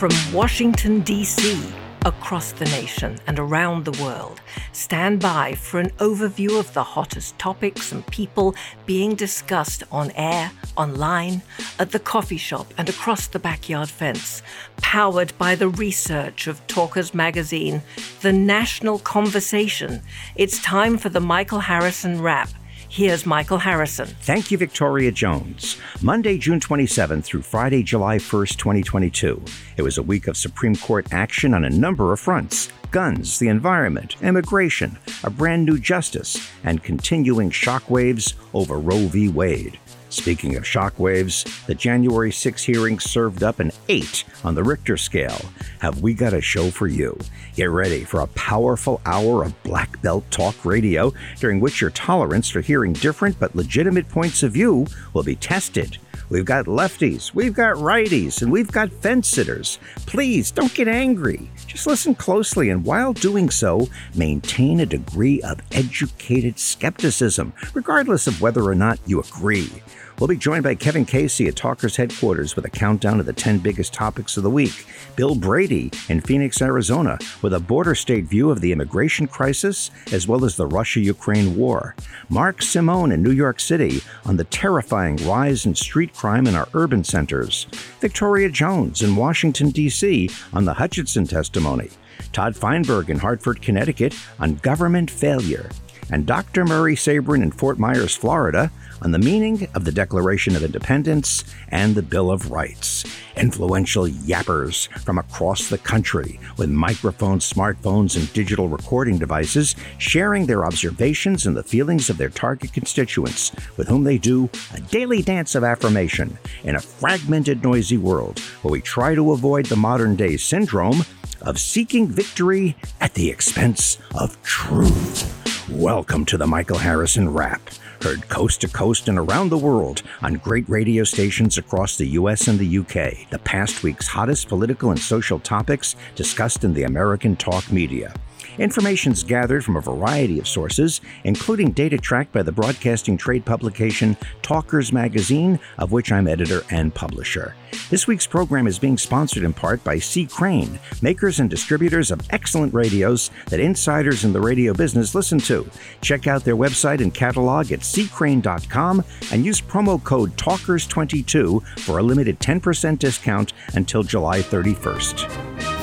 From Washington, D.C., across the nation and around the world. Stand by for an overview of the hottest topics and people being discussed on air, online, at the coffee shop, and across the backyard fence. Powered by the research of Talkers Magazine, the national conversation. It's time for the Michael Harrison Wrap. Here's Michael Harrison. Thank you, Victoria Jones. Monday, June 27th through Friday, July 1st, 2022. It was a week of Supreme Court action on a number of fronts guns, the environment, immigration, a brand new justice, and continuing shockwaves over Roe v. Wade. Speaking of shockwaves, the January 6 hearing served up an 8 on the Richter scale. Have we got a show for you? Get ready for a powerful hour of black belt talk radio during which your tolerance for hearing different but legitimate points of view will be tested. We've got lefties, we've got righties, and we've got fence sitters. Please don't get angry. Just listen closely and while doing so, maintain a degree of educated skepticism, regardless of whether or not you agree. We'll be joined by Kevin Casey at Talkers headquarters with a countdown of the 10 biggest topics of the week. Bill Brady in Phoenix, Arizona, with a border state view of the immigration crisis as well as the Russia Ukraine war. Mark Simone in New York City on the terrifying rise in street crime in our urban centers. Victoria Jones in Washington, D.C. on the Hutchinson testimony. Todd Feinberg in Hartford, Connecticut on government failure. And Dr. Murray Sabrin in Fort Myers, Florida on the meaning of the Declaration of Independence and the Bill of Rights. Influential yappers from across the country with microphones, smartphones, and digital recording devices sharing their observations and the feelings of their target constituents with whom they do a daily dance of affirmation in a fragmented, noisy world where we try to avoid the modern day syndrome of seeking victory at the expense of truth. Welcome to the Michael Harrison Wrap heard coast to coast and around the world on great radio stations across the US and the UK. The past week's hottest political and social topics discussed in the American talk media. Information's gathered from a variety of sources, including data tracked by the broadcasting trade publication Talkers Magazine, of which I'm editor and publisher. This week's program is being sponsored in part by C. Crane, makers and distributors of excellent radios that insiders in the radio business listen to. Check out their website and catalog at ccrane.com and use promo code TALKERS22 for a limited 10% discount until July 31st.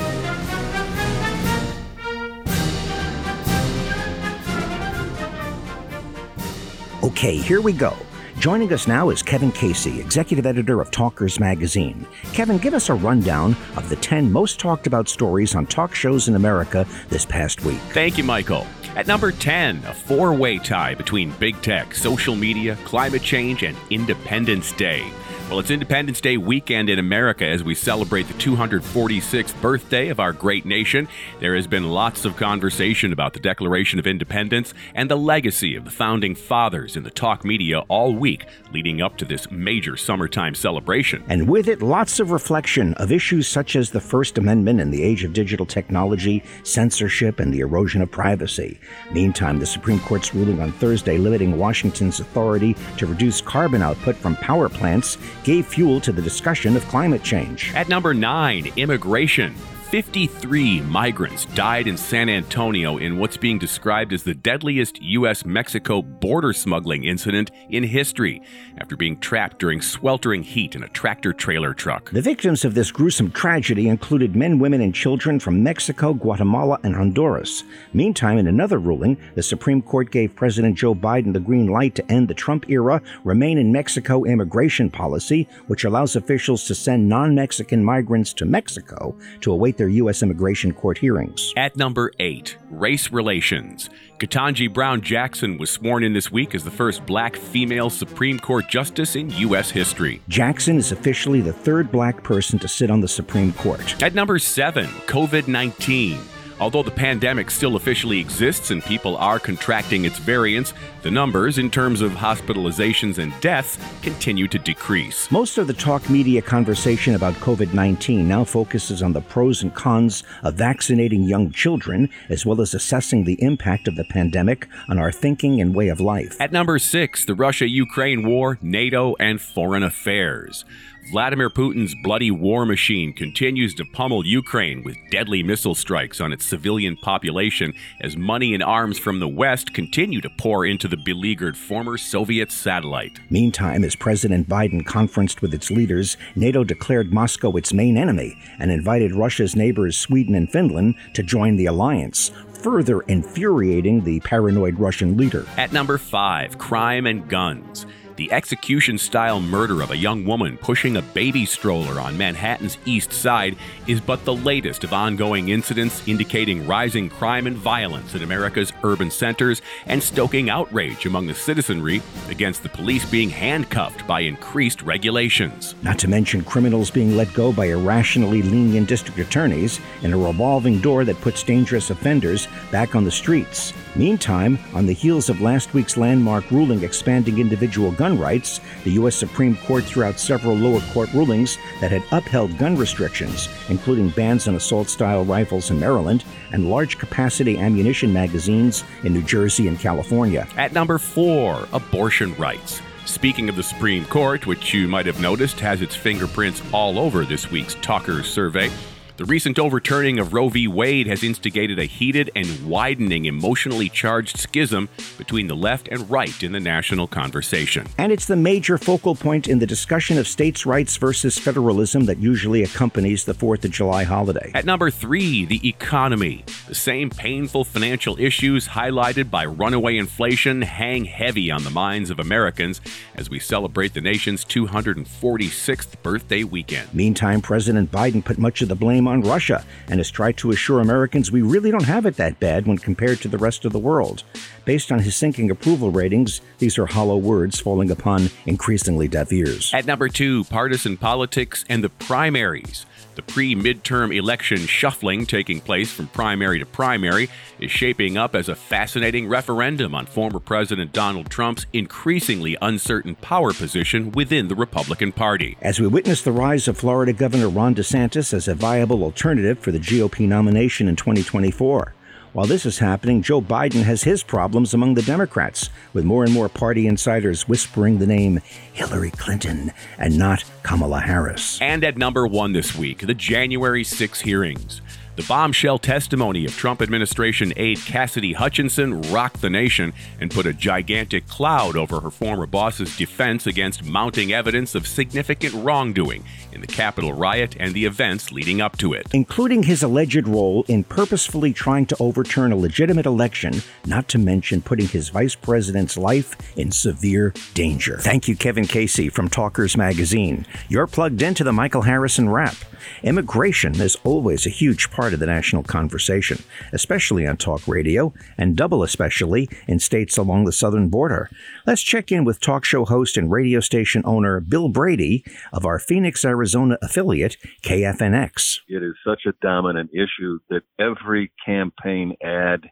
Okay, here we go. Joining us now is Kevin Casey, executive editor of Talkers Magazine. Kevin, give us a rundown of the 10 most talked about stories on talk shows in America this past week. Thank you, Michael. At number 10, a four way tie between big tech, social media, climate change, and Independence Day. Well, it's Independence Day weekend in America as we celebrate the 246th birthday of our great nation. There has been lots of conversation about the Declaration of Independence and the legacy of the founding fathers in the talk media all week leading up to this major summertime celebration. And with it, lots of reflection of issues such as the First Amendment in the age of digital technology, censorship, and the erosion of privacy. Meantime, the Supreme Court's ruling on Thursday limiting Washington's authority to reduce carbon output from power plants gave fuel to the discussion of climate change. At number nine, immigration. 53 migrants died in San Antonio in what's being described as the deadliest U.S. Mexico border smuggling incident in history after being trapped during sweltering heat in a tractor trailer truck. The victims of this gruesome tragedy included men, women, and children from Mexico, Guatemala, and Honduras. Meantime, in another ruling, the Supreme Court gave President Joe Biden the green light to end the Trump era Remain in Mexico immigration policy, which allows officials to send non Mexican migrants to Mexico to await their U.S. immigration court hearings. At number 8, race relations. Ketanji Brown Jackson was sworn in this week as the first black female Supreme Court justice in U.S. history. Jackson is officially the third black person to sit on the Supreme Court. At number 7, COVID 19. Although the pandemic still officially exists and people are contracting its variants, the numbers in terms of hospitalizations and deaths continue to decrease. Most of the talk media conversation about COVID 19 now focuses on the pros and cons of vaccinating young children, as well as assessing the impact of the pandemic on our thinking and way of life. At number six, the Russia Ukraine war, NATO, and foreign affairs. Vladimir Putin's bloody war machine continues to pummel Ukraine with deadly missile strikes on its civilian population as money and arms from the West continue to pour into the beleaguered former Soviet satellite. Meantime, as President Biden conferenced with its leaders, NATO declared Moscow its main enemy and invited Russia's neighbors Sweden and Finland to join the alliance, further infuriating the paranoid Russian leader. At number five, crime and guns the execution style murder of a young woman pushing a baby stroller on Manhattan's East Side is but the latest of ongoing incidents indicating rising crime and violence in America's urban centers and stoking outrage among the citizenry against the police being handcuffed by increased regulations. Not to mention criminals being let go by irrationally lenient district attorneys and a revolving door that puts dangerous offenders back on the streets. Meantime, on the heels of last week's landmark ruling expanding individual gun rights, the U.S. Supreme Court threw out several lower court rulings that had upheld gun restrictions, including bans on assault style rifles in Maryland and large capacity ammunition magazines in New Jersey and California. At number four, abortion rights. Speaking of the Supreme Court, which you might have noticed has its fingerprints all over this week's Talker survey, the recent overturning of Roe v. Wade has instigated a heated and widening emotionally charged schism between the left and right in the national conversation. And it's the major focal point in the discussion of states' rights versus federalism that usually accompanies the 4th of July holiday. At number three, the economy. The same painful financial issues highlighted by runaway inflation hang heavy on the minds of Americans as we celebrate the nation's 246th birthday weekend. Meantime, President Biden put much of the blame on Russia and has tried to assure Americans we really don't have it that bad when compared to the rest of the world. Based on his sinking approval ratings, these are hollow words falling upon increasingly deaf ears. At number two, partisan politics and the primaries. The pre midterm election shuffling taking place from primary to primary is shaping up as a fascinating referendum on former President Donald Trump's increasingly uncertain power position within the Republican Party. As we witness the rise of Florida Governor Ron DeSantis as a viable alternative for the GOP nomination in 2024. While this is happening, Joe Biden has his problems among the Democrats, with more and more party insiders whispering the name Hillary Clinton and not Kamala Harris. And at number one this week, the January 6 hearings. The bombshell testimony of Trump administration aide Cassidy Hutchinson rocked the nation and put a gigantic cloud over her former boss's defense against mounting evidence of significant wrongdoing in the Capitol riot and the events leading up to it. Including his alleged role in purposefully trying to overturn a legitimate election, not to mention putting his vice president's life in severe danger. Thank you, Kevin Casey from Talkers Magazine. You're plugged into the Michael Harrison Wrap. Immigration is always a huge part of the national conversation, especially on talk radio, and double especially in states along the southern border. Let's check in with talk show host and radio station owner Bill Brady of our Phoenix, Arizona affiliate, KFNX. It is such a dominant issue that every campaign ad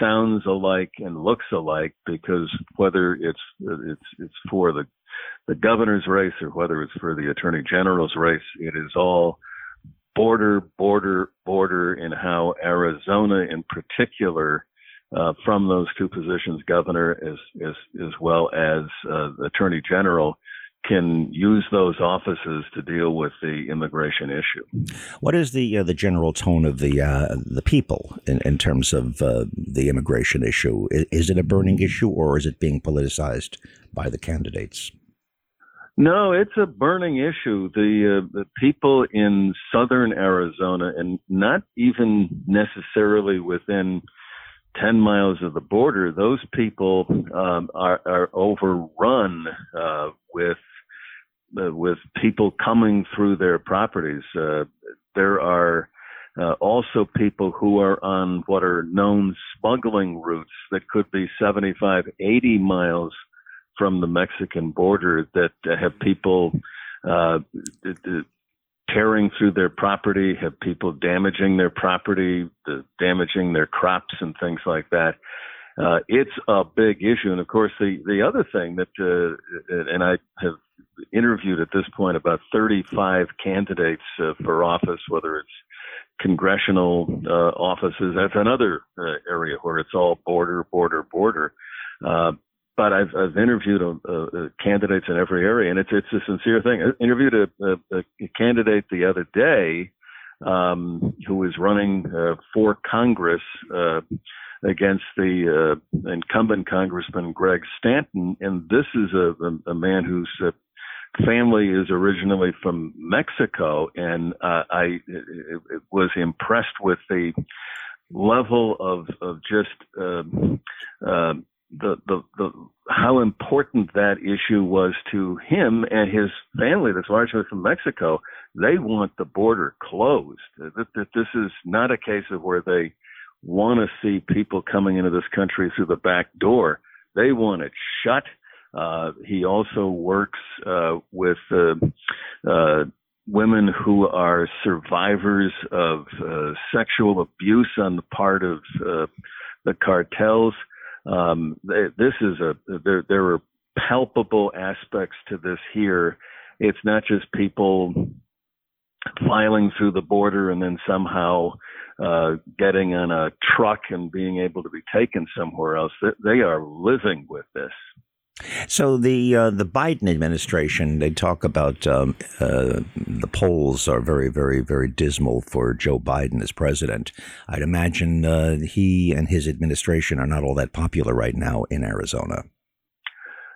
sounds alike and looks alike because whether it's it's it's for the the governor's race or whether it's for the attorney general's race, it is all border, border, border in how Arizona in particular, uh, from those two positions, governor as, as, as well as uh, attorney general, can use those offices to deal with the immigration issue. What is the uh, the general tone of the uh, the people in, in terms of uh, the immigration issue? Is, is, it a burning issue or is it being politicized by the candidates? No, it's a burning issue. The, uh, the people in southern Arizona, and not even necessarily within 10 miles of the border, those people um, are, are, overrun uh, with uh, with people coming through their properties. Uh, there are uh, also people who are on what are known smuggling routes that could be 75, 80 miles from the Mexican border that have people uh, tearing through their property, have people damaging their property, damaging their crops and things like that. Uh, it's a big issue, and of course, the the other thing that, uh, and I have interviewed at this point about 35 candidates uh, for office, whether it's congressional uh, offices. That's another uh, area where it's all border, border, border. Uh, but I've, I've interviewed uh, candidates in every area, and it's it's a sincere thing. I interviewed a, a, a candidate the other day um, who was running uh, for Congress uh, against the uh, incumbent Congressman Greg Stanton, and this is a, a, a man whose uh, family is originally from Mexico, and uh, I was impressed with the level of of just um, uh, the, the the how important that issue was to him and his family that's largely from Mexico. They want the border closed. That, this is not a case of where they want to see people coming into this country through the back door. They want it shut. Uh, he also works uh, with uh, uh women who are survivors of uh, sexual abuse on the part of uh, the cartels. Um, this is a there. There are palpable aspects to this here. It's not just people filing through the border and then somehow uh, getting on a truck and being able to be taken somewhere else. They are living with this. So the uh, the Biden administration, they talk about um, uh, the polls are very, very, very dismal for Joe Biden as president. I'd imagine uh, he and his administration are not all that popular right now in Arizona.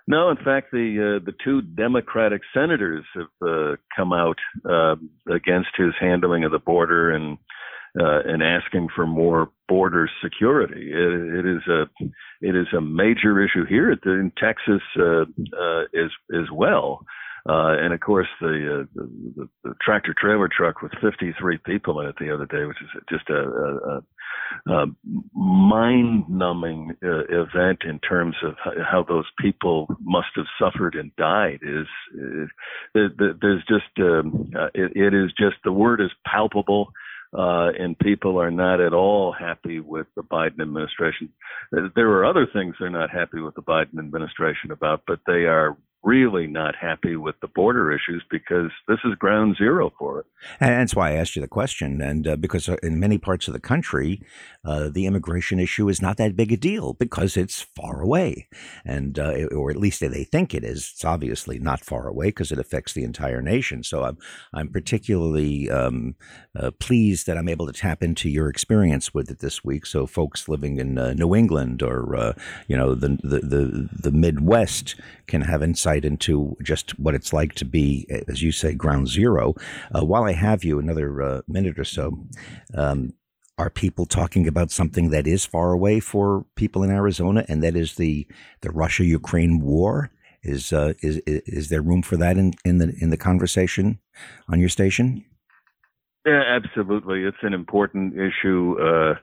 No, in fact, the uh, the two Democratic senators have uh, come out uh, against his handling of the border and uh, and asking for more border security. It, it is a it is a major issue here in Texas uh, uh, as as well. Uh, and of course, the, uh, the, the tractor trailer truck with 53 people in it the other day, which is just a, a, a mind-numbing uh, event in terms of how those people must have suffered and died. Is, is there's just um, it, it is just the word is palpable uh, and people are not at all happy with the Biden administration. There are other things they're not happy with the Biden administration about, but they are really not happy with the border issues because this is ground zero for it. And that's why I asked you the question. And uh, because uh, in many parts of the country, uh, the immigration issue is not that big a deal because it's far away. And, uh, or at least they think it is. It's obviously not far away because it affects the entire nation. So I'm, I'm particularly um, uh, pleased that I'm able to tap into your experience with it this week. So folks living in uh, New England or, you know, the, the, the, the Midwest can have insight insight into just what it's like to be, as you say, ground zero. Uh, while I have you, another uh, minute or so, um, are people talking about something that is far away for people in Arizona, and that is the the Russia Ukraine war? Is, uh, is is there room for that in, in the in the conversation on your station? Yeah, absolutely. It's an important issue. Uh,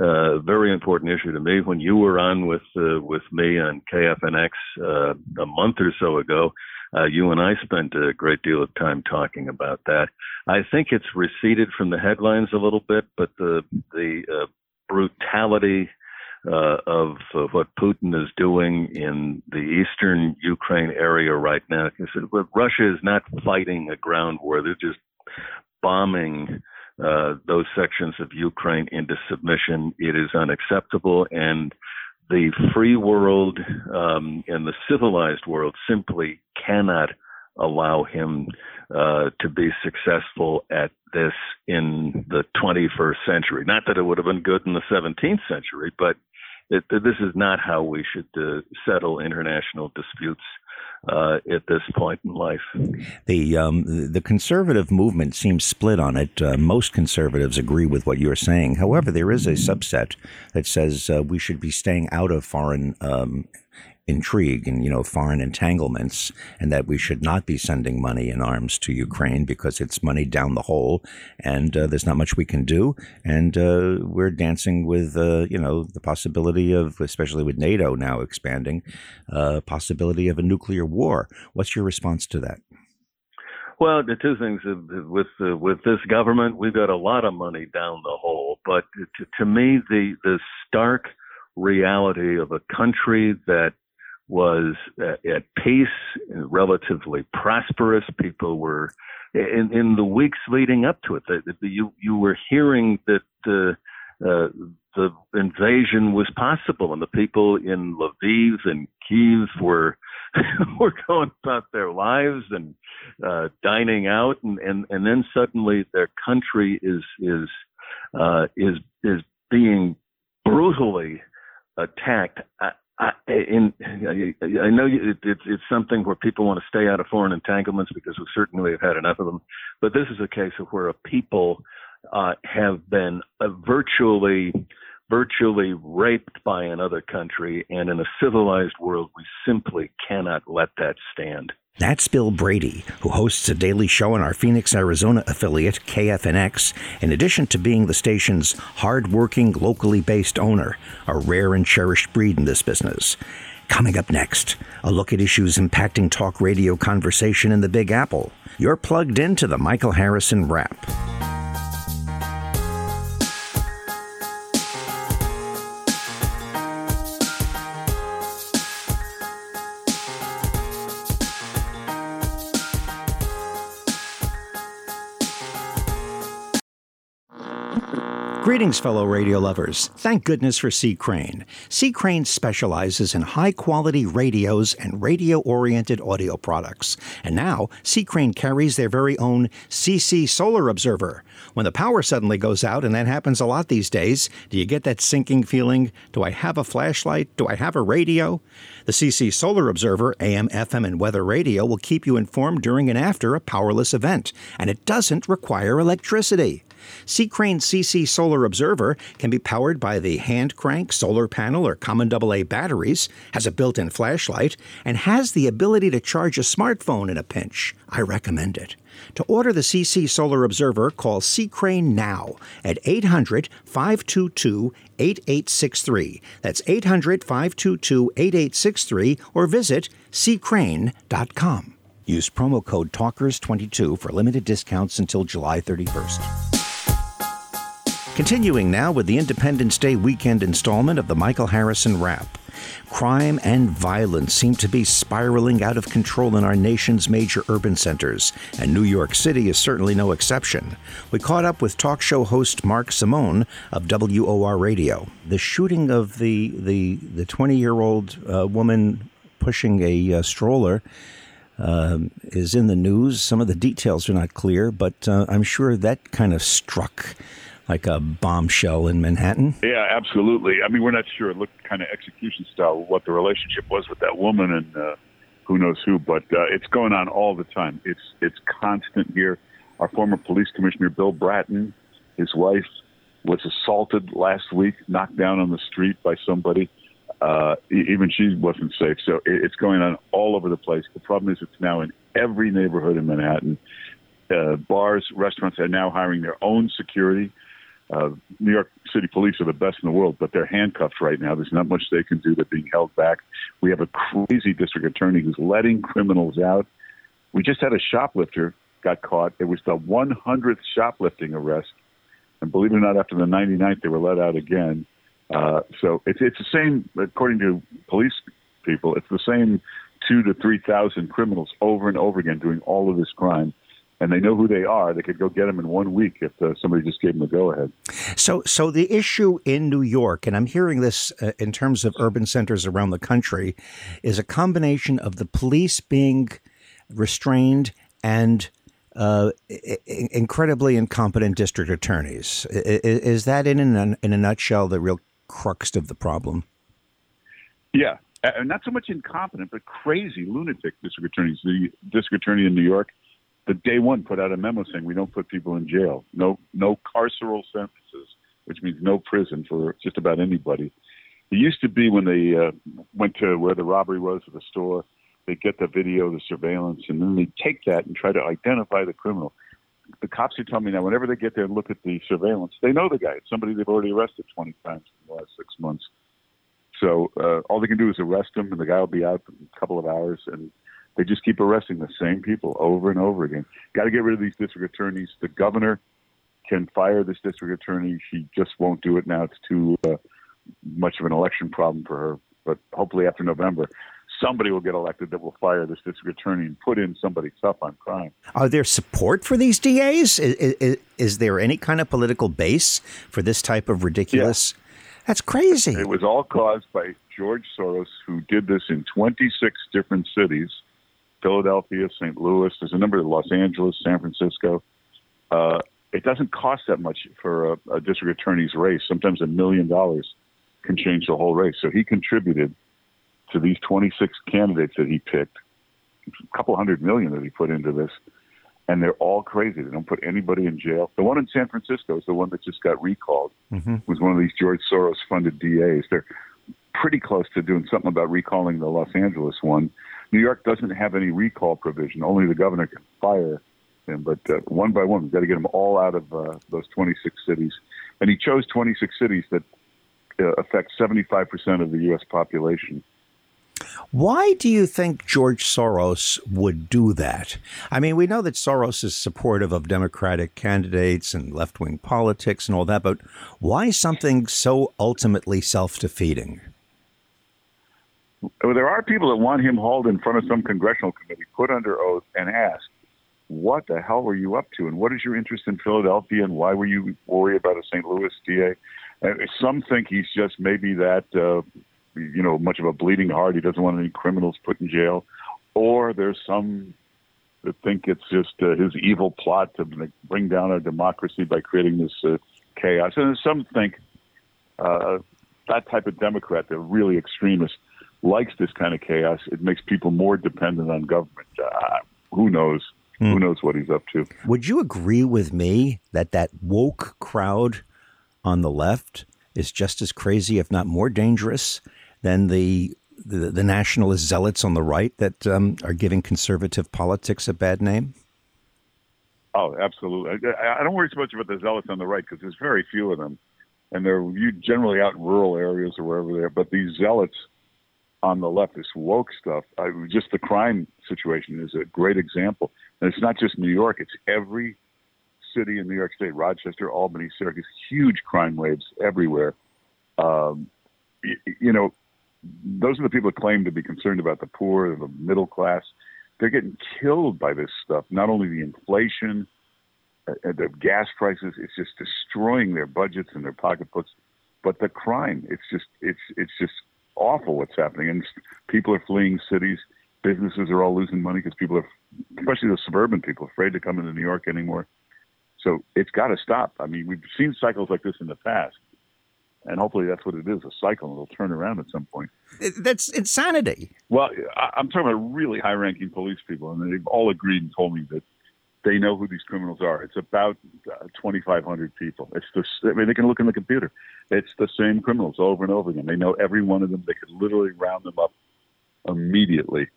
uh, very important issue to me. When you were on with uh, with me on KFNX uh, a month or so ago, uh, you and I spent a great deal of time talking about that. I think it's receded from the headlines a little bit, but the the uh, brutality uh, of, of what Putin is doing in the eastern Ukraine area right now. Russia is not fighting a ground war; they're just bombing uh, those sections of Ukraine into submission. It is unacceptable, and the free world um, and the civilized world simply cannot allow him uh, to be successful at this in the 21st century. Not that it would have been good in the 17th century, but it, this is not how we should uh, settle international disputes uh, at this point in life. The um, the conservative movement seems split on it. Uh, most conservatives agree with what you're saying. However, there is a subset that says uh, we should be staying out of foreign um, intrigue and you know foreign entanglements, and that we should not be sending money and arms to Ukraine because it's money down the hole, and uh, there's not much we can do. And uh, we're dancing with uh, you know the possibility of, especially with NATO now expanding, uh, possibility of a nuclear war. What's your response to that? Well, the two things with uh, with this government, we've got a lot of money down the hole. But to, to me, the the stark reality of a country that was at, peace, relatively prosperous. People were in, in the weeks leading up to it. That you you were hearing that uh, the invasion was possible, and the people in Lviv and Kiev were were going about their lives and uh, dining out, and, and and then suddenly their country is is uh, is is being brutally attacked. I, I, in, I know it, it's it's something where people want to stay out of foreign entanglements because we certainly have had enough of them. But this is a case of where a people uh, have been uh, virtually virtually raped by another country, and in a civilized world, we simply cannot let that stand. That's Bill Brady, who hosts a daily show on our Phoenix, Arizona affiliate, KFNX, in addition to being the station's hard-working, locally based owner, a rare and cherished breed in this business. Coming up next, a look at issues impacting talk radio conversation in the Big Apple. You're plugged into the Michael Harrison Wrap. Greetings, fellow radio lovers. Thank goodness for C. Crane. C. Crane specializes in high quality radios and radio oriented audio products. And now, C. Crane carries their very own CC Solar Observer. When the power suddenly goes out, and that happens a lot these days, do you get that sinking feeling? Do I have a flashlight? Do I have a radio? The CC Solar Observer, AM, FM, and weather radio will keep you informed during and after a powerless event, and it doesn't require electricity. C. Crane CC Solar Observer can be powered by the hand crank, solar panel, or common AA batteries, has a built in flashlight, and has the ability to charge a smartphone in a pinch. I recommend it. To order the CC Solar Observer, call C. Crane now at 800 522 8863. That's 800 522 8863 or visit ccrane.com. Use promo code TALKERS22 for limited discounts until July 31st. Continuing now with the Independence Day weekend installment of the Michael Harrison Wrap. Crime and violence seem to be spiraling out of control in our nation's major urban centers, and New York City is certainly no exception. We caught up with talk show host Mark Simone of WOR Radio. The shooting of the the the 20 year old uh, woman pushing a uh, stroller. Um, is in the news. Some of the details are not clear, but uh, I'm sure that kind of struck like a bombshell in Manhattan? Yeah, absolutely. I mean, we're not sure. It looked kind of execution style what the relationship was with that woman and uh, who knows who, but uh, it's going on all the time. It's it's constant here. Our former police commissioner Bill Bratton, his wife, was assaulted last week, knocked down on the street by somebody. Uh, even she wasn't safe. So it's going on all over the place. The problem is it's now in every neighborhood in Manhattan. Uh, bars, restaurants are now hiring their own security. Uh, New York City police are the best in the world, but they're handcuffed right now. There's not much they can do. They're being held back. We have a crazy district attorney who's letting criminals out. We just had a shoplifter got caught. It was the 100th shoplifting arrest, and believe it or not, after the 99th, they were let out again. Uh, so it's it's the same, according to police people, it's the same two to three thousand criminals over and over again doing all of this crime and they know who they are, they could go get them in one week if uh, somebody just gave them the go ahead. So, so the issue in New York, and I'm hearing this uh, in terms of urban centers around the country, is a combination of the police being restrained and uh, incredibly incompetent district attorneys. Is that in a, in a nutshell the real crux of the problem? Yeah, and not so much incompetent, but crazy lunatic district attorneys. The district attorney in New York the day one put out a memo saying we don't put people in jail. No, no carceral sentences, which means no prison for just about anybody. It used to be when they uh, went to where the robbery was at the store, they get the video, the surveillance, and then they take that and try to identify the criminal. The cops are telling me now, whenever they get there and look at the surveillance, they know the guy. It's somebody they've already arrested 20 times in the last six months. So uh, all they can do is arrest him, and the guy will be out in a couple of hours, and they just keep arresting the same people over and over again. Got to get rid of these district attorneys. The governor can fire this district attorney. She just won't do it now. It's too uh, much of an election problem for her. But hopefully after November. somebody will get elected that will fire this district attorney and put in somebody tough on crime. Are there support for these DAs? Is, is, is there any kind of political base for this type of ridiculous? Yeah. That's crazy. It was all caused by George Soros, who did this in 26 different cities Philadelphia, St. Louis, there's a number of Los Angeles, San Francisco. Uh, it doesn't cost that much for a, a district attorney's race. Sometimes a million dollars can change the whole race. So he contributed to these 26 candidates that he picked, a couple hundred million that he put into this, and they're all crazy. They don't put anybody in jail. The one in San Francisco is the one that just got recalled. Mm-hmm. Was one of these George Soros funded DAs. They're pretty close to doing something about recalling the Los Angeles one. New York doesn't have any recall provision. Only the governor can fire him. But uh, one by one, we've got to get them all out of uh, those 26 cities. And he chose 26 cities that uh, affect 75% of the U.S. population. Why do you think George Soros would do that? I mean, we know that Soros is supportive of Democratic candidates and left wing politics and all that, but why something so ultimately self defeating? There are people that want him hauled in front of some congressional committee, put under oath, and asked, "What the hell were you up to? And what is your interest in Philadelphia? And why were you worried about a St. Louis DA?" And some think he's just maybe that, uh, you know, much of a bleeding heart. He doesn't want any criminals put in jail, or there's some that think it's just uh, his evil plot to bring down our democracy by creating this uh, chaos. And some think uh, that type of Democrat, the really extremist, likes this kind of chaos. It makes people more dependent on government. Uh, who knows? Mm. Who knows what he's up to? Would you agree with me that that woke crowd on the left is just as crazy, if not more dangerous, than the the, the nationalist zealots on the right that um, are giving conservative politics a bad name? Oh, absolutely. I, I don't worry so much about the zealots on the right because there's very few of them, and they're generally out in rural areas or wherever they are. But these zealots on the left, this woke stuff, I, just the crime situation is a great example. And it's not just New York; it's every city in New York State, Rochester, Albany, Syracuse, huge crime waves everywhere. Um, you, you know, those are the people that claim to be concerned about the poor, the middle class. They're getting killed by this stuff. Not only the inflation, uh, the gas prices, it's just destroying their budgets and their pocketbooks. But the crime, it's just, it's, it's just awful what's happening, and people are fleeing cities. Businesses are all losing money because people are, especially the suburban people, afraid to come into New York anymore. So it's got to stop. I mean, we've seen cycles like this in the past, and hopefully that's what it is a cycle, and it'll turn around at some point. That's insanity. Well, I'm talking about really high ranking police people, and they've all agreed and told me that they know who these criminals are. It's about uh, 2,500 people. It's the, I mean, they can look in the computer. It's the same criminals over and over again. They know every one of them. They could literally round them up immediately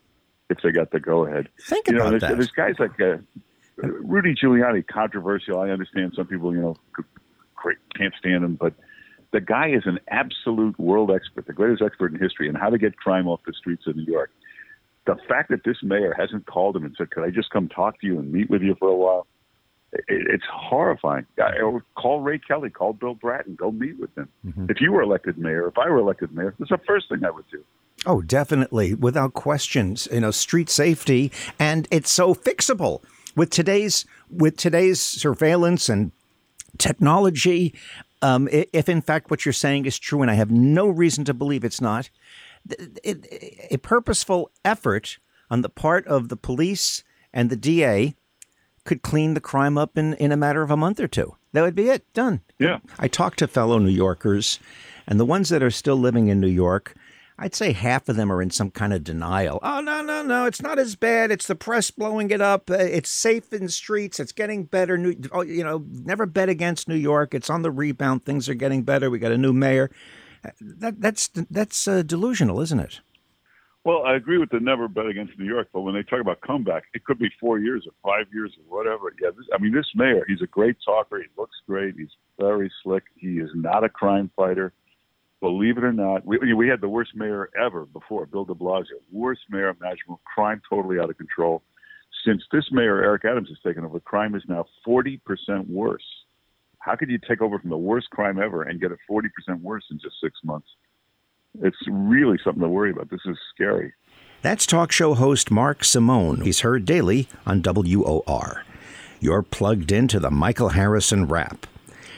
if they got the go ahead. Think you know, about there's, that. There's guys like uh, Rudy Giuliani, controversial. I understand some people, you know, can't stand him, but the guy is an absolute world expert, the greatest expert in history, and how to get crime off the streets of New York the fact that this mayor hasn't called him and said, "Could I just come talk to you and meet with you for a while?" It, it's horrifying. Or call Ray Kelly, call Bill Bratton, go meet with him. Mm-hmm. If you were elected mayor, if I were elected mayor, this is the first thing I would do. Oh, definitely, without questions. You know, street safety, and it's so fixable with today's with today's surveillance and technology. Um, if in fact what you're saying is true, and I have no reason to believe it's not, a purposeful effort on the part of the police and the DA could clean the crime up in, in a matter of a month or two. That would be it. Done. Yeah. I talked to fellow New Yorkers, and the ones that are still living in New York, I'd say half of them are in some kind of denial. Oh, no, no, no. It's not as bad. It's the press blowing it up. Uh, it's safe in the streets. It's getting better. New, oh, you know, never bet against New York. It's on the rebound. Things are getting better. We got a new mayor. That, that's that's uh, delusional, isn't it? Well, I agree with the never bet against New York, but when they talk about comeback, it could be four years or five years or whatever. Yeah, this, I mean, this mayor, he's a great talker. He looks great. He's very slick. He is not a crime fighter. Believe it or not, we, we had the worst mayor ever before, Bill de Blasio. Worst mayor imaginable. Crime totally out of control. Since this mayor, Eric Adams, has taken over, crime is now 40% worse. How could you take over from the worst crime ever and get it 40% worse in just six months? It's really something to worry about. This is scary. That's talk show host Mark Simone. He's heard daily on WOR. You're plugged into the Michael Harrison Wrap.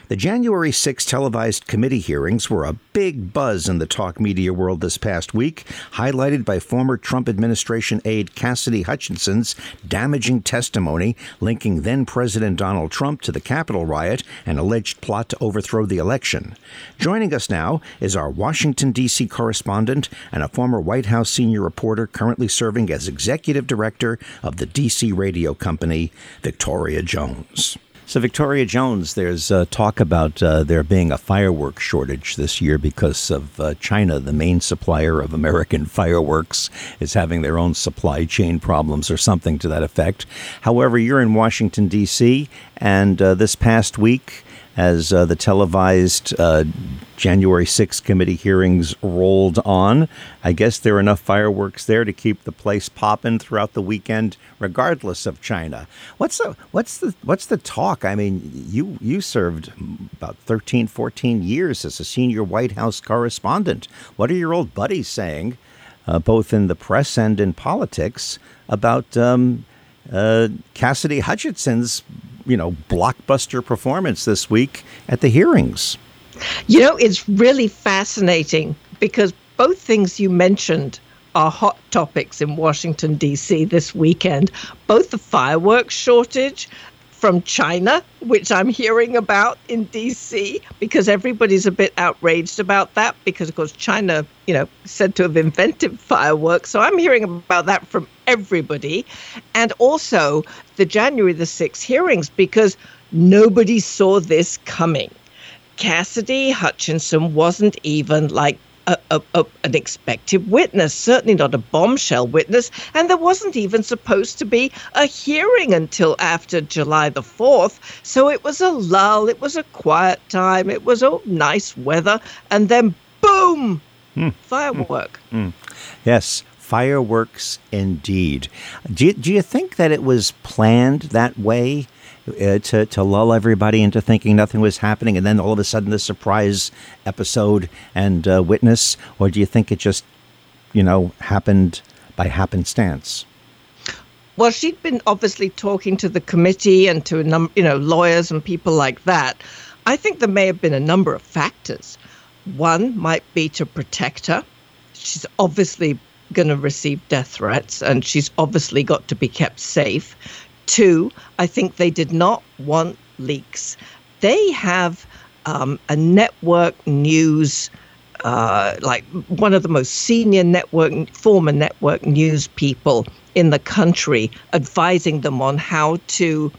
The January 6 televised committee hearings were a big buzz in the talk media world this past week, highlighted by former Trump administration aide Cassidy Hutchinson's damaging testimony linking then President Donald Trump to the Capitol riot and alleged plot to overthrow the election. Joining us now is our Washington, D.C. correspondent and a former White House senior reporter currently serving as executive director of the D.C. radio company, Victoria Jones. So, Victoria Jones, there's uh, talk about uh, there being a fireworks shortage this year because of uh, China, the main supplier of American fireworks, is having their own supply chain problems or something to that effect. However, you're in Washington, D.C., and uh, this past week, as uh, the televised uh, January 6th committee hearings rolled on. I guess there are enough fireworks there to keep the place popping throughout the weekend, regardless of China. What's the what's the what's the talk? I mean, you you served about 13, 14 years as a senior White House correspondent. What are your old buddies saying, uh, both in the press and in politics, about um, uh, Cassidy Hutchinson's you know, blockbuster performance this week at the hearings. You know, it's really fascinating because both things you mentioned are hot topics in Washington, D.C. this weekend. Both the fireworks shortage from China, which I'm hearing about in DC, because everybody's a bit outraged about that, because of course China, you know, said to have invented fireworks. So I'm hearing about that from everybody. And also the January the 6th hearings, because nobody saw this coming. Cassidy Hutchinson wasn't even like a, a, a, an expected witness, certainly not a bombshell witness, and there wasn't even supposed to be a hearing until after July the 4th. So it was a lull, it was a quiet time, it was a nice weather, and then boom, mm. firework. Mm. Yes, fireworks indeed. Do you, do you think that it was planned that way? Uh, to, to lull everybody into thinking nothing was happening and then all of a sudden the surprise episode and uh, witness? Or do you think it just, you know, happened by happenstance? Well, she'd been obviously talking to the committee and to a number, you know, lawyers and people like that. I think there may have been a number of factors. One might be to protect her. She's obviously going to receive death threats and she's obviously got to be kept safe. Two, I think they did not want leaks. They have um, a network news, uh, like one of the most senior network, former network news people in the country, advising them on how to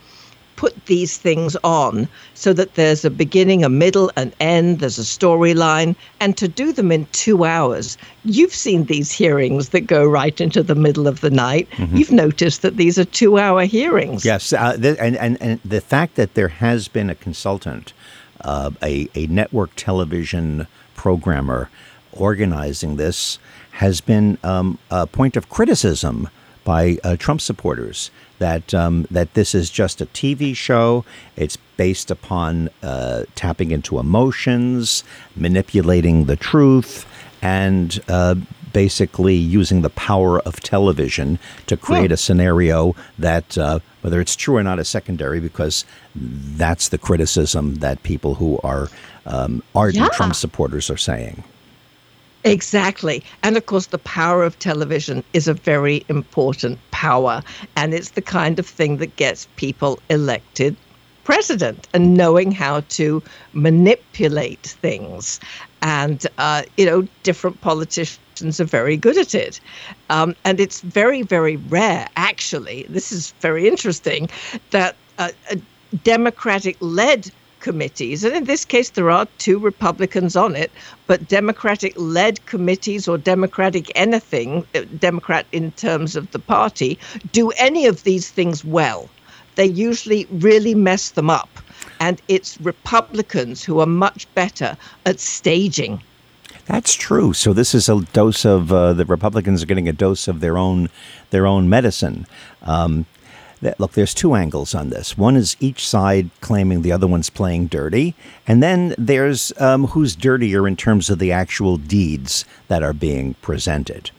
put these things on so that there's a beginning, a middle, an end, there's a storyline, and to do them in two hours. You've seen these hearings that go right into the middle of the night. Mm-hmm. You've noticed that these are two hour hearings. Yes, uh, th- and, and, and the fact that there has been a consultant, uh, a, a network television programmer organizing this has been um, a point of criticism by uh, Trump supporters that um, that this is just a TV show. It's based upon uh, tapping into emotions, manipulating the truth, and uh, basically using the power of television to create a scenario that, uh, whether it's true or not, is secondary because that's the criticism that people who are um, ardent yeah. Trump supporters are saying. Exactly. And of course, the power of television is a very important power. And it's the kind of thing that gets people elected president and knowing how to manipulate things. And, uh, you know, different politicians are very good at it. Um, and it's very, very rare, actually. This is very interesting that uh, a Democratic led committees, and in this case, there are two Republicans on it, but Democratic led committees or Democratic anything, uh, Democrat in terms of the party, do any of these things well. They usually really mess them up. And it's Republicans who are much better at staging. That's true. So this is a dose of uh, the Republicans are getting a dose of their own their own medicine. Um, that, look, there's two angles on this. One is each side claiming the other one's playing dirty, and then there's um, who's dirtier in terms of the actual deeds that are being presented.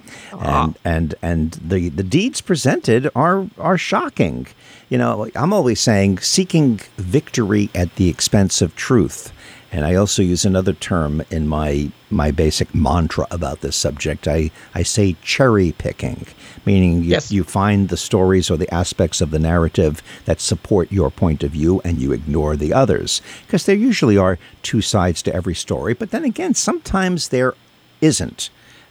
and and and the the deeds presented are are shocking. You know, I'm always saying seeking victory at the expense of truth. And I also use another term in my my basic mantra about this subject. I, I say cherry picking, meaning you, Yes. you find the stories or the aspects of the narrative that support your point of view and you ignore the others. Because there usually are two sides to every story, but then again, sometimes there isn't.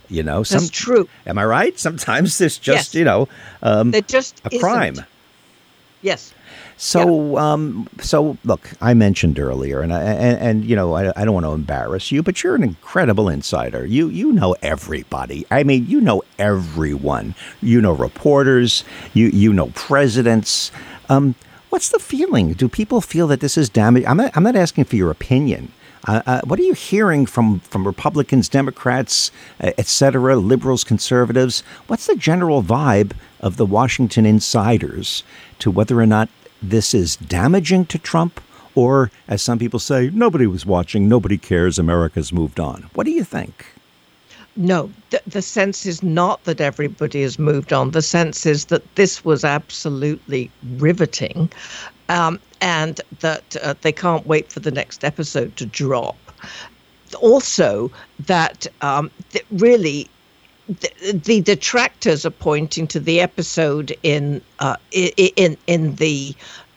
You know, some, That's true. Am I right? Sometimes there's just, Yes. you know, um, There just a isn't. crime. Yes. So, um, so look, I mentioned earlier, and I, and, and you know, I, I don't want to embarrass you, but you're an incredible insider. You you know everybody. I mean, you know everyone. You know reporters. You you know presidents. Um, what's the feeling? Do people feel that this is damage? I'm not, I'm not asking for your opinion. Uh, uh, what are you hearing from, from Republicans, Democrats, uh, et cetera, liberals, conservatives? What's the general vibe of the Washington insiders to whether or not this is damaging to Trump or, as some people say, nobody was watching, nobody cares, America's moved on? What do you think? No, the, the sense is not that everybody has moved on. The sense is that this was absolutely riveting um, and that uh, they can't wait for the next episode to drop. Also, that um, th- really the, the detractors are pointing to the episode in uh, in in the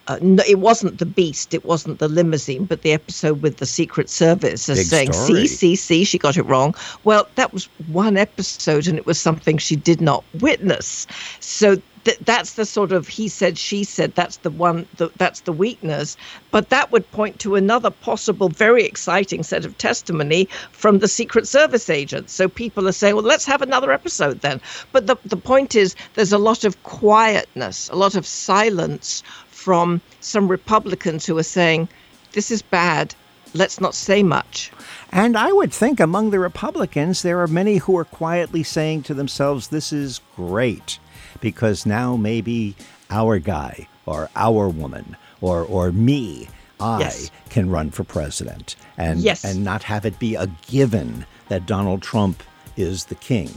uh, no, it wasn't the beast, it wasn't the limousine, but the episode with the Secret Service as Big saying, story. "See, see, see, she got it wrong." Well, that was one episode, and it was something she did not witness. So th- that's the sort of he said, she said. That's the one. The, that's the weakness. But that would point to another possible, very exciting set of testimony from the Secret Service agents. So people are saying, "Well, let's have another episode then." But the the point is, there's a lot of quietness, a lot of silence from some Republicans who are saying, "This is bad. Let's not say much." And I would think among the Republicans, there are many who are quietly saying to themselves, this is great, because now maybe our guy or our woman or, or me, I Yes. can run for president and, Yes. and not have it be a given that Donald Trump is the king.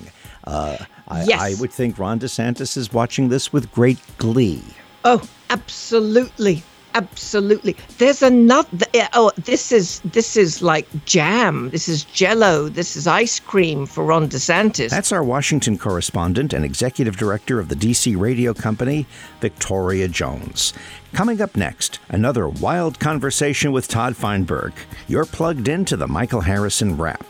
Uh, I, Yes. I would think Ron DeSantis is watching this with great glee. Oh, absolutely. Absolutely. There's another eh, oh this is this is like jam. This is jello. This is ice cream for Ron DeSantis. That's our Washington correspondent and executive director of the DC radio company, Victoria Jones. Coming up next, another wild conversation with Todd Feinberg. You're plugged into the Michael Harrison Wrap.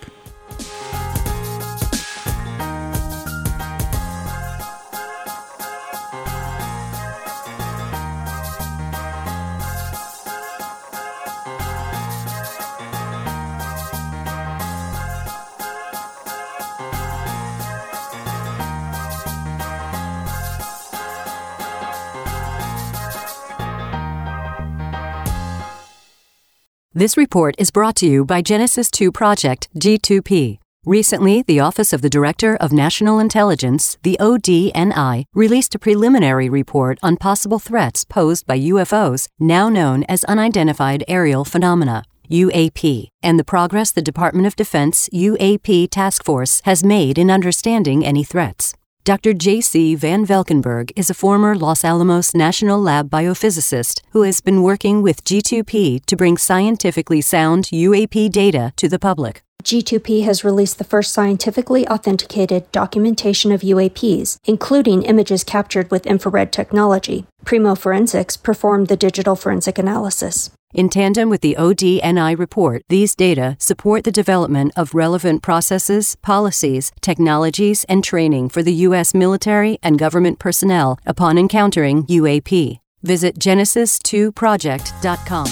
This report is brought to you by Genesis 2 Project G2P. Recently, the Office of the Director of National Intelligence, the ODNI, released a preliminary report on possible threats posed by UFOs, now known as Unidentified Aerial Phenomena. UAP, and the progress the Department of Defense UAP Task Force has made in understanding any threats. Dr. J.C. Van Velkenberg is a former Los Alamos National Lab biophysicist who has been working with G2P to bring scientifically sound UAP data to the public. G2P has released the first scientifically authenticated documentation of UAPs, including images captured with infrared technology. Primeau Forensics performed the digital forensic analysis. In tandem with the ODNI report, these data support the development of relevant processes, policies, technologies, and training for the U.S. military and government personnel upon encountering UAP. Visit genesis2project.com.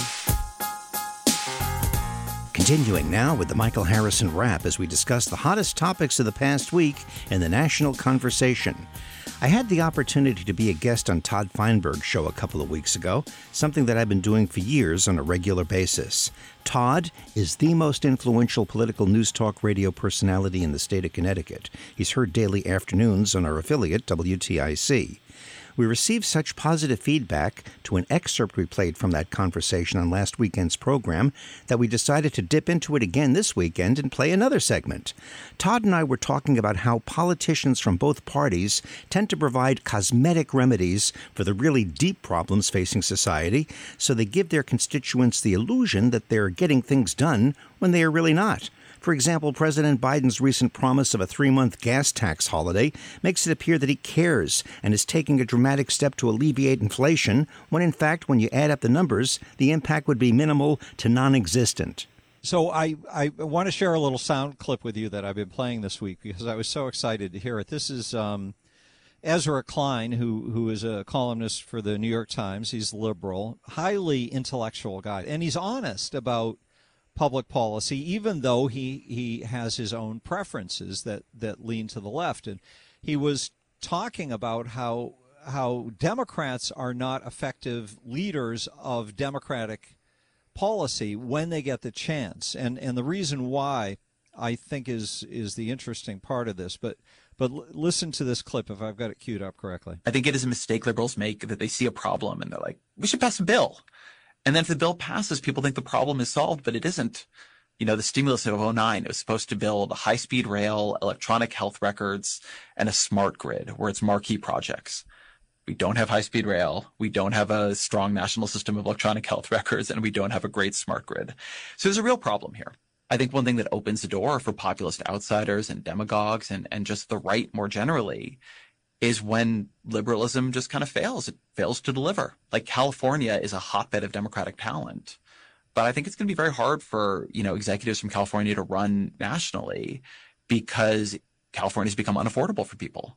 Continuing now with the Michael Harrison Wrap as we discuss the hottest topics of the past week in the national conversation. I had the opportunity to be a guest on Todd Feinberg's show a couple of weeks ago, something that I've been doing for years on a regular basis. Todd is the most influential political news talk radio personality in the state of Connecticut. He's heard daily afternoons on our affiliate, WTIC. We received such positive feedback to an excerpt we played from that conversation on last weekend's program that we decided to dip into it again this weekend and play another segment. Todd and I were talking about how politicians from both parties tend to provide cosmetic remedies for the really deep problems facing society, so they give their constituents the illusion that they're getting things done when they are really not. For example, President Biden's recent promise of a three month gas tax holiday makes it appear that he cares and is taking a dramatic step to alleviate inflation, when in fact, when you add up the numbers, the impact would be minimal to non existent. So I, I want to share a little sound clip with you that I've been playing this week because I was so excited to hear it. This is um, Ezra Klein, who who is a columnist for the New York Times. He's liberal, highly intellectual guy, and he's honest about public policy, even though he, he has his own preferences that, that lean to the left. And he was talking about how how Democrats are not effective leaders of democratic policy when they get the chance. And and the reason why I think is is the interesting part of this. But but listen to this clip if I've got it queued up correctly. I think it is a mistake liberals make that they see a problem and they're like, we should pass a bill. And then if the bill passes, people think the problem is solved, but it isn't. You know, the stimulus of 09, it was supposed to build high speed rail, electronic health records, and a smart grid where it's marquee projects. We don't have high speed rail. We don't have a strong national system of electronic health records, and we don't have a great smart grid. So there's a real problem here. I think one thing that opens the door for populist outsiders and demagogues and, and just the right more generally is when liberalism just kind of fails. It fails to deliver. Like California is a hotbed of democratic talent. But I think it's going to be very hard for, you know, executives from California to run nationally because California's become unaffordable for people.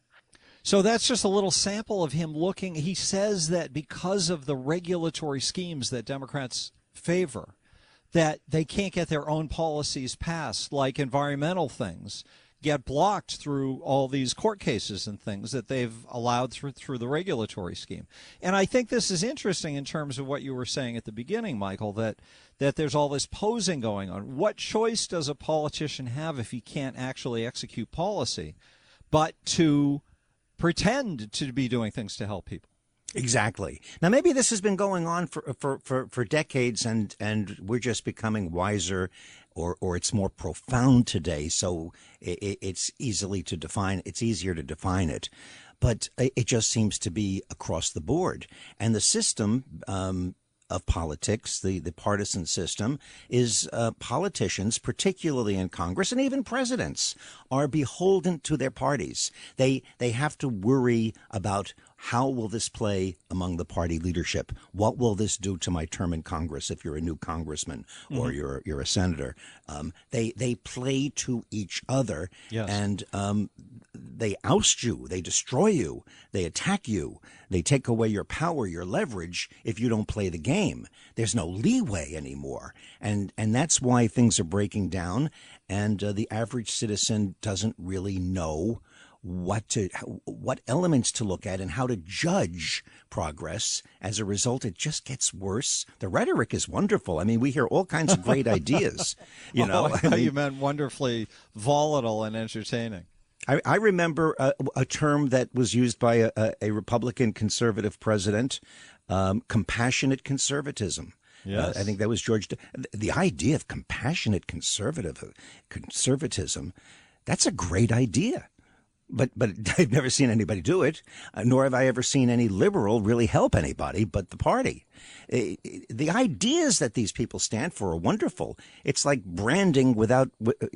So that's just a little sample of him looking. He says that because of the regulatory schemes that Democrats favor, that they can't get their own policies passed, like environmental things get blocked through all these court cases and things that they've allowed through through the regulatory scheme. And I think this is interesting in terms of what you were saying at the beginning, Michael, that that there's all this posing going on. What choice does a politician have if he can't actually execute policy, but to pretend to be doing things to help people? Exactly. Now, maybe this has been going on for, for, for, for decades and, and we're just becoming wiser or, or it's more profound today. So it, it's easily to define. It's easier to define it, but it just seems to be across the board. And the system, um, of politics, the, the partisan system, is uh, politicians, particularly in Congress and even presidents, are beholden to their parties. They they have to worry about how will this play among the party leadership? What will this do to my term in Congress if you're a new congressman or mm-hmm. you're you're a senator? Um, they they play to each other, yes. and um, they oust you, they destroy you, they attack you, they take away your power, your leverage if you don't play the game. There's no leeway anymore, and and that's why things are breaking down, and uh, the average citizen doesn't really know what to what elements to look at and how to judge progress as a result it just gets worse the rhetoric is wonderful i mean we hear all kinds of great ideas you know oh, I mean, you meant wonderfully volatile and entertaining I, I remember a, a, term that was used by a, a Republican conservative president, um, compassionate conservatism. Yes. Uh, I think that was George. The idea of compassionate conservative conservatism, that's a great idea but but I've never seen anybody do it, uh, nor have I ever seen any liberal really help anybody but the party. The ideas that these people stand for are wonderful. It's like branding without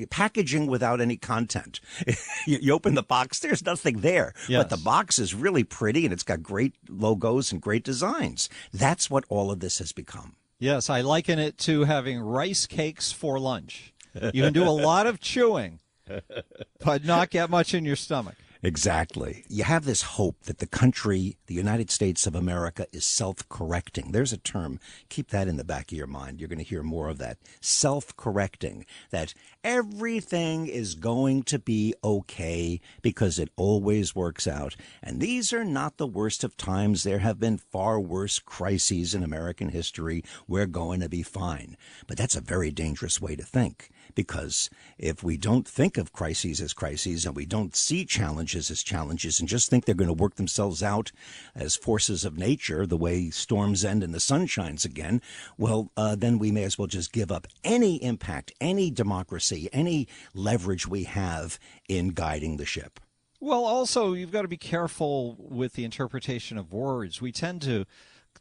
packaging without any content. you, you, open the box, there's nothing there, yes. but the box is really pretty and it's got great logos and great designs. That's what all of this has become. Yes, I liken it to having rice cakes for lunch. You can do a lot of chewing but not get much in your stomach. Exactly. You have this hope that the country, the United States of America, is self-correcting. There's a term. Keep that in the back of your mind. You're going to hear more of that. Self-correcting. That everything is going to be okay because it always works out. And these are not the worst of times. There have been far worse crises in American history. We're going to be fine. But that's a very dangerous way to think Because if we don't think of crises as crises and we don't see challenges as challenges and just think they're going to work themselves out as forces of nature, the way storms end and the sun shines again, well, uh, then we may as well just give up any impact, any democracy, any leverage we have in guiding the ship. Well, also, you've got to be careful with the interpretation of words. We tend to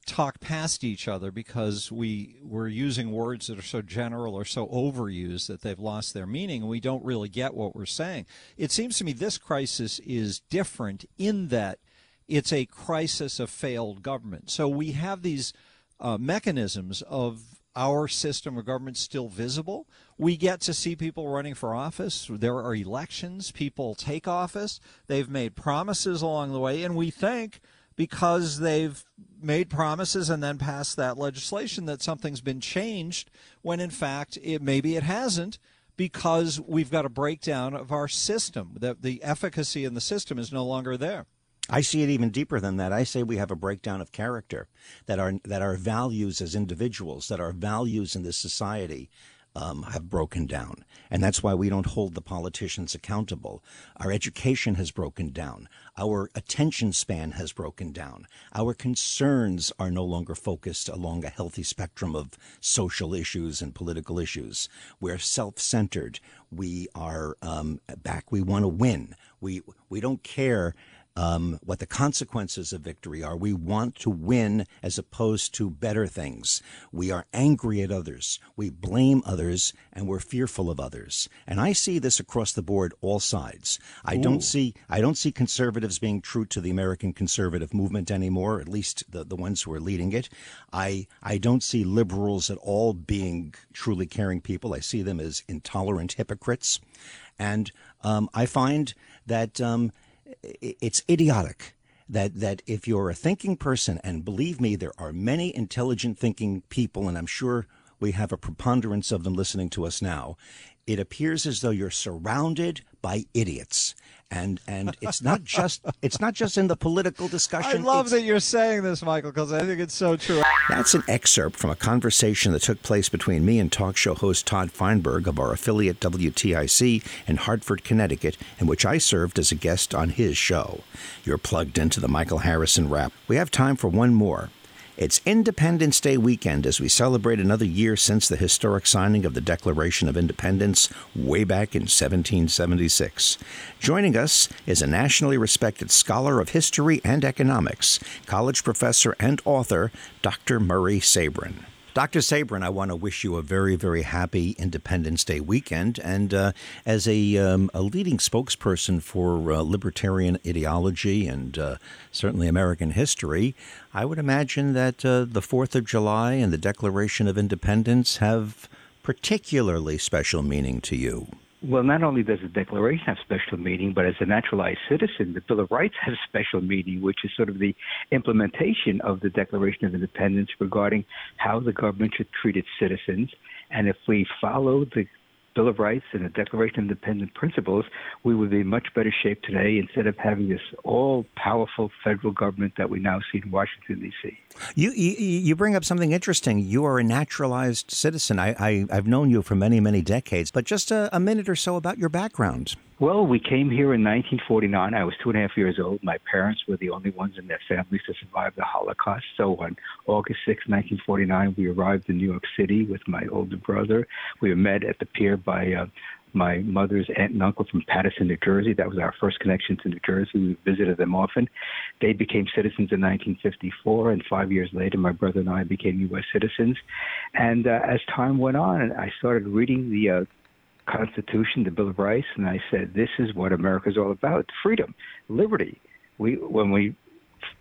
talk past each other because we we're using words that are so general or so overused that they've lost their meaning and we don't really get what we're saying. It seems to me this crisis is different in that it's a crisis of failed government. So we have these uh, mechanisms of our system of government still visible. We get to see people running for office. There are elections. People take office. They've made promises along the way, and we think because they've made promises and then passed that legislation that something's been changed when in fact it maybe it hasn't because we've got a breakdown of our system that the efficacy in the system is no longer there I see it even deeper than that. I say we have a breakdown of character, that our that our values as individuals, that our values in this society um, have broken down. And that's why we don't hold the politicians accountable. Our education has broken down. Our attention span has broken down. Our concerns are no longer focused along a healthy spectrum of social issues and political issues. We're self centered. We are um, back. We want to win. We, we don't care um, what the consequences of victory are. We want to win as opposed to better things. We are angry at others. We blame others and we're fearful of others. And I see this across the board, all sides. I Ooh. don't see, I don't see conservatives being true to the American conservative movement anymore, at least the, the ones who are leading it. I, I don't see liberals at all being truly caring people. I see them as intolerant hypocrites. And um, I find that um, it's idiotic that that if you're a thinking person, and believe me, there are many intelligent thinking people, and I'm sure we have a preponderance of them listening to us now. It appears as though you're surrounded by idiots and and it's not just it's not just in the political discussion. I love that you're saying this, Michael, because I think it's so true. That's an excerpt from a conversation that took place between me and talk show host Todd Feinberg of our affiliate WTIC in Hartford, Connecticut, in which I served as a guest on his show. You're plugged into the Michael Harrison Wrap. We have time for one more. It's Independence Day weekend as we celebrate another year since the historic signing of the Declaration of Independence way back in 1776. Joining us is a nationally respected scholar of history and economics, college professor and author, Dr. Murray Sabrin. Dr. Sabrin, I want to wish you a very, very happy Independence Day weekend. And uh, as a, um, a leading spokesperson for uh, libertarian ideology and uh, certainly American history, I would imagine that uh, the 4th of July and the Declaration of Independence have particularly special meaning to you. Well, not only does the Declaration have special meaning, but as a naturalized citizen, the Bill of Rights has special meaning, which is sort of the implementation of the Declaration of Independence regarding how the government should treat its citizens. And if we follow the Bill of Rights and the Declaration of Independent Principles, we would be in much better shape today instead of having this all powerful federal government that we now see in Washington, D.C. You, you, you bring up something interesting. You are a naturalized citizen. I, I, have known you for many, many decades, but just a, a minute or so about your background. Well, we came here in 1949. I was two and a half years old. My parents were the only ones in their families to survive the Holocaust. So on August 6, 1949, we arrived in New York City with my older brother. We were met at the pier by uh, my mother's aunt and uncle from Paterson, New Jersey. That was our first connection to New Jersey. We visited them often. They became citizens in 1954, and five years later, my brother and I became U.S. citizens. And uh, as time went on, I started reading the uh, Constitution, the Bill of Rights, and I said, "This is what America is all about: freedom, liberty." We, when we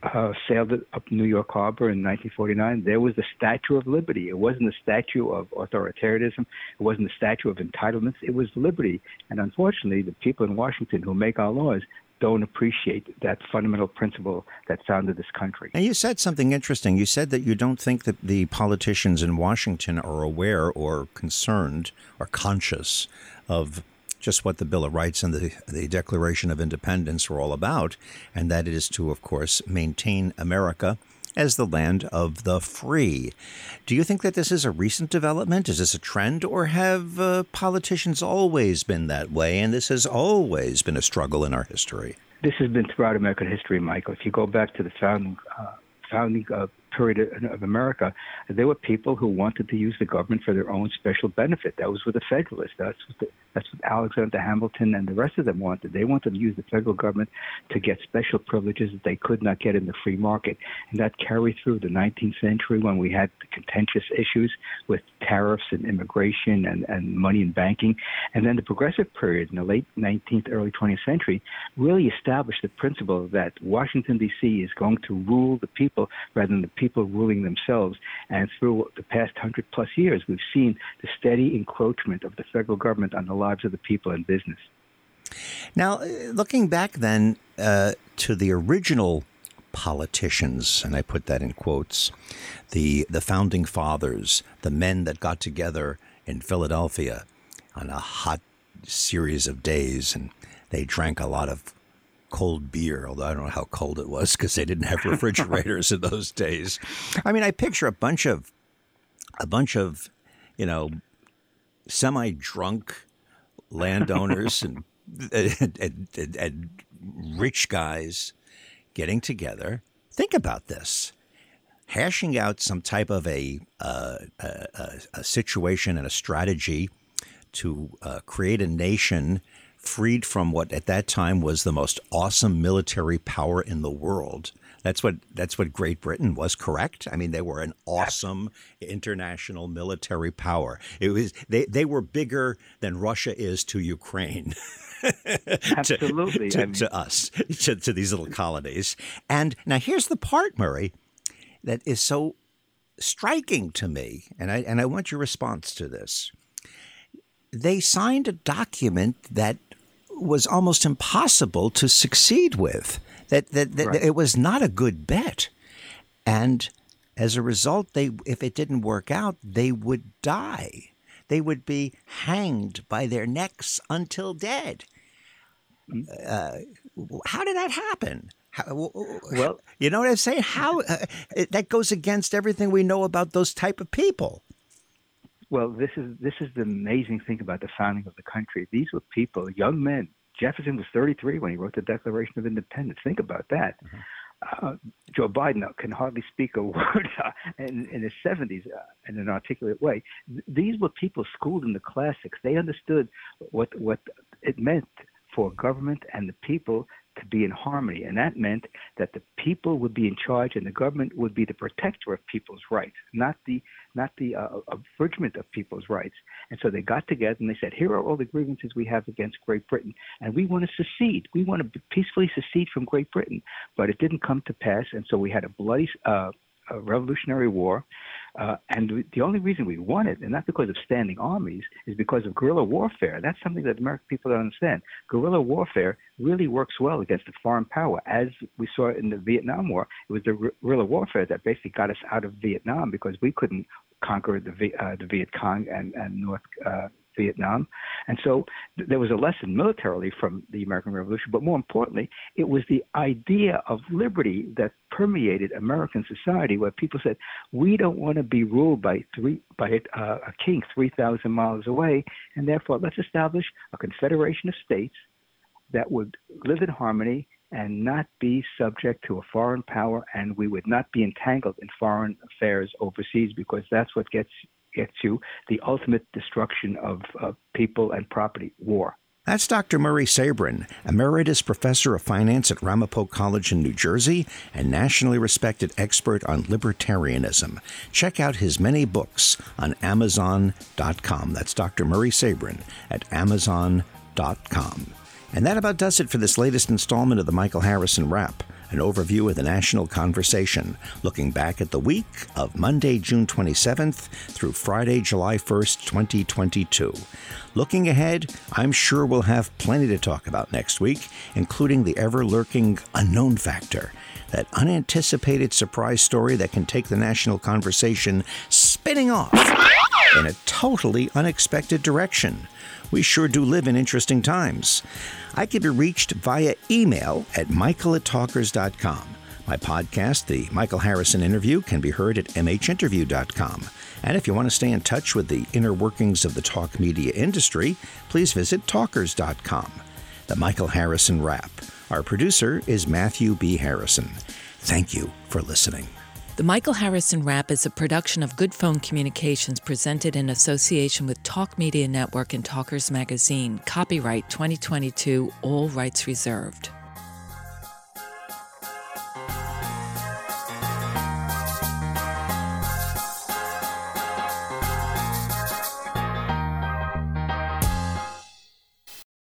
uh, sailed up New York Harbor in 1949, there was the Statue of Liberty. It wasn't the statue of authoritarianism. It wasn't the statue of entitlements. It was liberty. And unfortunately, the people in Washington who make our laws don't appreciate that fundamental principle that founded this country. And you said something interesting. You said that you don't think that the politicians in Washington are aware or concerned or conscious of just what the Bill of Rights and the, the Declaration of Independence were all about, and that is to, of course, maintain America as the land of the free. Do you think that this is a recent development? Is this a trend, or have uh, politicians always been that way, and this has always been a struggle in our history? This has been throughout American history, Michael. If you go back to the founding uh, founding uh, period of America, there were people who wanted to use the government for their own special benefit. That was with the Federalists. That's what, the, that's what Alexander Hamilton and the rest of them wanted. They wanted to use the federal government to get special privileges that they could not get in the free market. And that carried through the 19th century when we had contentious issues with tariffs and immigration and, and money and banking. And then the progressive period in the late 19th, early 20th century really established the principle that Washington, D.C. is going to rule the people rather than the people people ruling themselves. And through the past hundred plus years, we've seen the steady encroachment of the federal government on the lives of the people and business. Now, uh, looking back then uh, to the original politicians, and I put that in quotes, the the founding fathers, the men that got together in Philadelphia on a hot series of days, and they drank a lot of cold beer, although I don't know how cold it was because they didn't have refrigerators in those days. I mean, I picture a bunch of a bunch of, you know, semi-drunk landowners and, and, and, and rich guys getting together. Think about this hashing out some type of a, uh, a, a, situation and a strategy to uh, create a nation freed from what at that time was the most awesome military power in the world. That's what that's what Great Britain was, correct? I mean, they were an awesome international military power. It was they, they were bigger than Russia is to Ukraine. Absolutely. to, to, I mean, to us, to, to these little colonies. And now here's the part, Murray, that is so striking to me, and I and I want your response to this. They signed a document that was almost impossible to succeed with. That that, that right. it was not a good bet, and as a result, they if it didn't work out, they would die. They would be hanged by their necks until dead. Mm. Uh, how did that happen? How, well, you know what I'm saying? How uh, that goes against everything we know about those type of people. Well, this is this is the amazing thing about the founding of the country. These were people, young men. Jefferson was 33 when he wrote the Declaration of Independence. Think about that. Mm-hmm. Uh, Joe Biden can hardly speak a word uh, in, in his 70s uh, in an articulate way. Th- these were people schooled in the classics. They understood what what it meant for government and the people to be in harmony. And that meant that the people would be in charge and the government would be the protector of people's rights, not the not the uh, abridgment of people's rights. And so they got together and they said, here are all the grievances we have against Great Britain, and we want to secede. We want to peacefully secede from Great Britain. But it didn't come to pass, and so we had a bloody uh, a Revolutionary War. Uh, and the only reason we won it, and not because of standing armies, is because of guerrilla warfare. That's something that American people don't understand. Guerrilla warfare really works well against a foreign power. As we saw in the Vietnam War, it was the guerrilla warfare that basically got us out of Vietnam because we couldn't conquer the, uh, the Viet Cong and, and North uh, Vietnam. And so th- there was a lesson militarily from the American Revolution, but more importantly, it was the idea of liberty that permeated American society, where people said, "We don't want to be ruled by three by uh, a king three thousand miles away, and therefore let's establish a confederation of states that would live in harmony." And not be subject to a foreign power, and we would not be entangled in foreign affairs overseas because that's what gets get to the ultimate destruction of people and property, war. That's Dr. Murray Sabrin, Emeritus Professor of Finance at Ramapo College in New Jersey and nationally respected expert on libertarianism. Check out his many books on Amazon.com. That's Dr. Murray Sabrin at Amazon.com. And that about does it for this latest installment of the Michael Harrison Wrap an overview of the national conversation, looking back at the week of Monday, June 27th through Friday, July 1st, 2022. Looking ahead, I'm sure we'll have plenty to talk about next week, including the ever lurking unknown factor that unanticipated surprise story that can take the national conversation spinning off in a totally unexpected direction. We sure do live in interesting times. I can be reached via email at michael at talkers.com. My podcast, The Michael Harrison Interview, can be heard at mhinterview.com. And if you want to stay in touch with the inner workings of the talk media industry, please visit talkers.com. The Michael Harrison Wrap. Our producer is Matthew B. Harrison. Thank you for listening. The Michael Harrison Wrap is a production of Goodphone Communications presented in association with Talk Media Network and Talkers Magazine. Copyright 2022, all rights reserved.